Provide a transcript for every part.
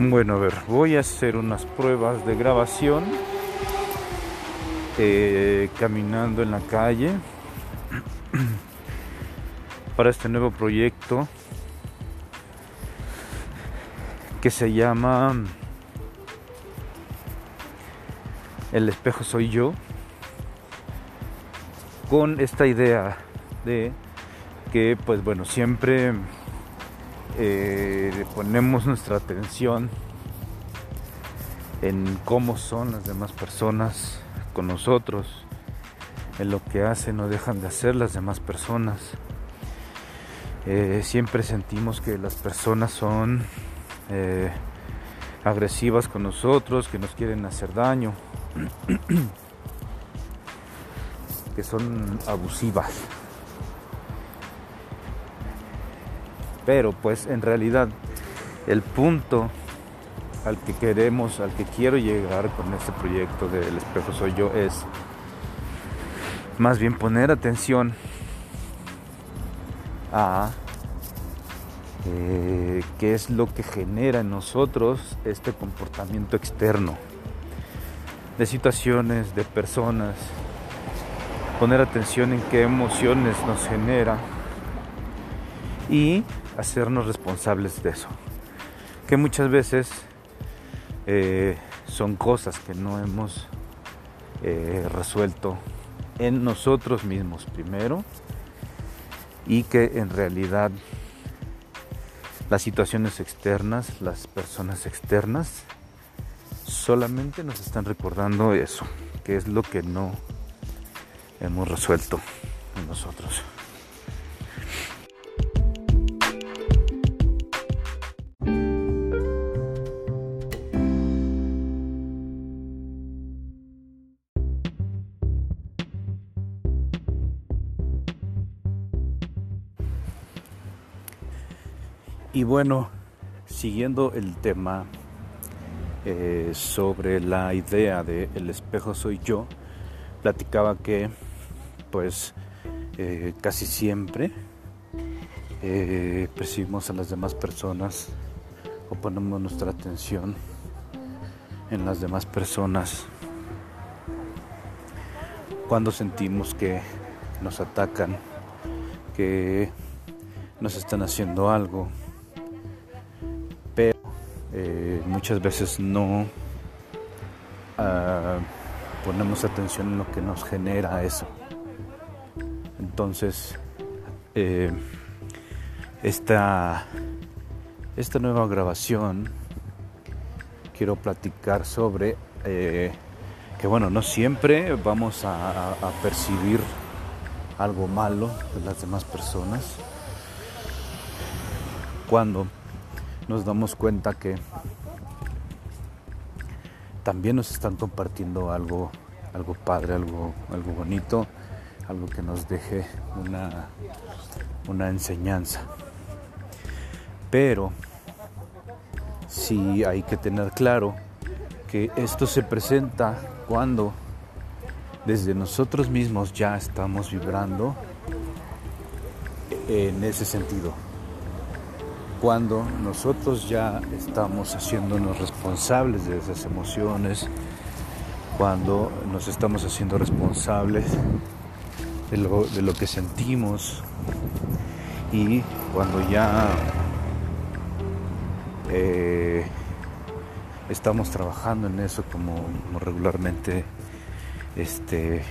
Bueno, a ver, voy a hacer unas pruebas de grabación eh, caminando en la calle para este nuevo proyecto que se llama El espejo soy yo con esta idea de que pues bueno siempre eh, ponemos nuestra atención en cómo son las demás personas con nosotros, en lo que hacen o dejan de hacer las demás personas. Eh, siempre sentimos que las personas son eh, agresivas con nosotros, que nos quieren hacer daño, que son abusivas. Pero pues en realidad el punto al que queremos, al que quiero llegar con este proyecto del espejo soy yo es más bien poner atención a eh, qué es lo que genera en nosotros este comportamiento externo de situaciones, de personas, poner atención en qué emociones nos genera y hacernos responsables de eso. Que muchas veces eh, son cosas que no hemos eh, resuelto en nosotros mismos primero y que en realidad las situaciones externas, las personas externas, solamente nos están recordando eso, que es lo que no hemos resuelto en nosotros. Y bueno, siguiendo el tema eh, sobre la idea de el espejo soy yo, platicaba que pues eh, casi siempre eh, percibimos a las demás personas o ponemos nuestra atención en las demás personas cuando sentimos que nos atacan, que nos están haciendo algo, muchas veces no ah, ponemos atención en lo que nos genera eso. Entonces, eh, esta, esta nueva grabación quiero platicar sobre eh, que bueno, no siempre vamos a, a, percibir algo malo de las demás personas. Cuando nos damos cuenta que también nos están compartiendo algo, algo padre, algo, algo bonito, algo que nos deje una, una enseñanza. Pero sí hay que tener claro que esto se presenta cuando desde nosotros mismos ya estamos vibrando en ese sentido cuando nosotros ya estamos haciéndonos responsables de esas emociones, cuando nos estamos haciendo responsables de lo, que sentimos y cuando ya eh, estamos trabajando en eso como, como regularmente este,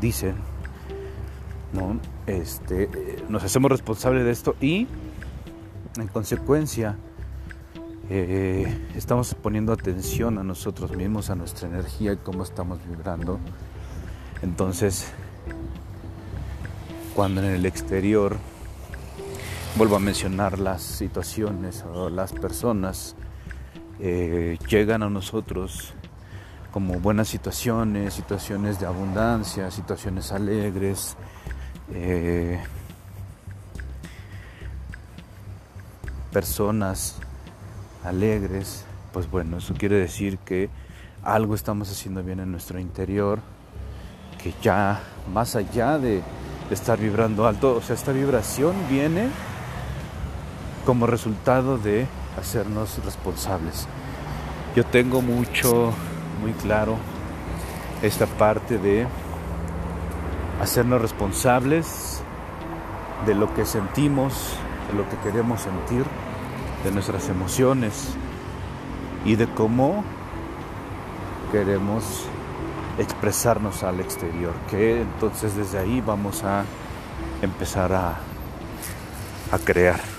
dicen, ¿no? este, nos hacemos responsables de esto y en consecuencia, eh, estamos poniendo atención a nosotros mismos, a nuestra energía y cómo estamos vibrando. Entonces, cuando en el exterior, vuelvo a mencionar las situaciones o las personas, eh, llegan a nosotros como buenas situaciones, situaciones de abundancia, situaciones alegres, eh, personas alegres, pues bueno, eso quiere decir que algo estamos haciendo bien en nuestro interior, que ya más allá de, estar vibrando alto, o sea, esta vibración viene como resultado de hacernos responsables. Yo tengo mucho, muy claro esta parte de hacernos responsables de lo que sentimos, de lo que queremos sentir, de nuestras emociones y de cómo queremos expresarnos al exterior, que entonces desde ahí vamos a empezar a, a crear.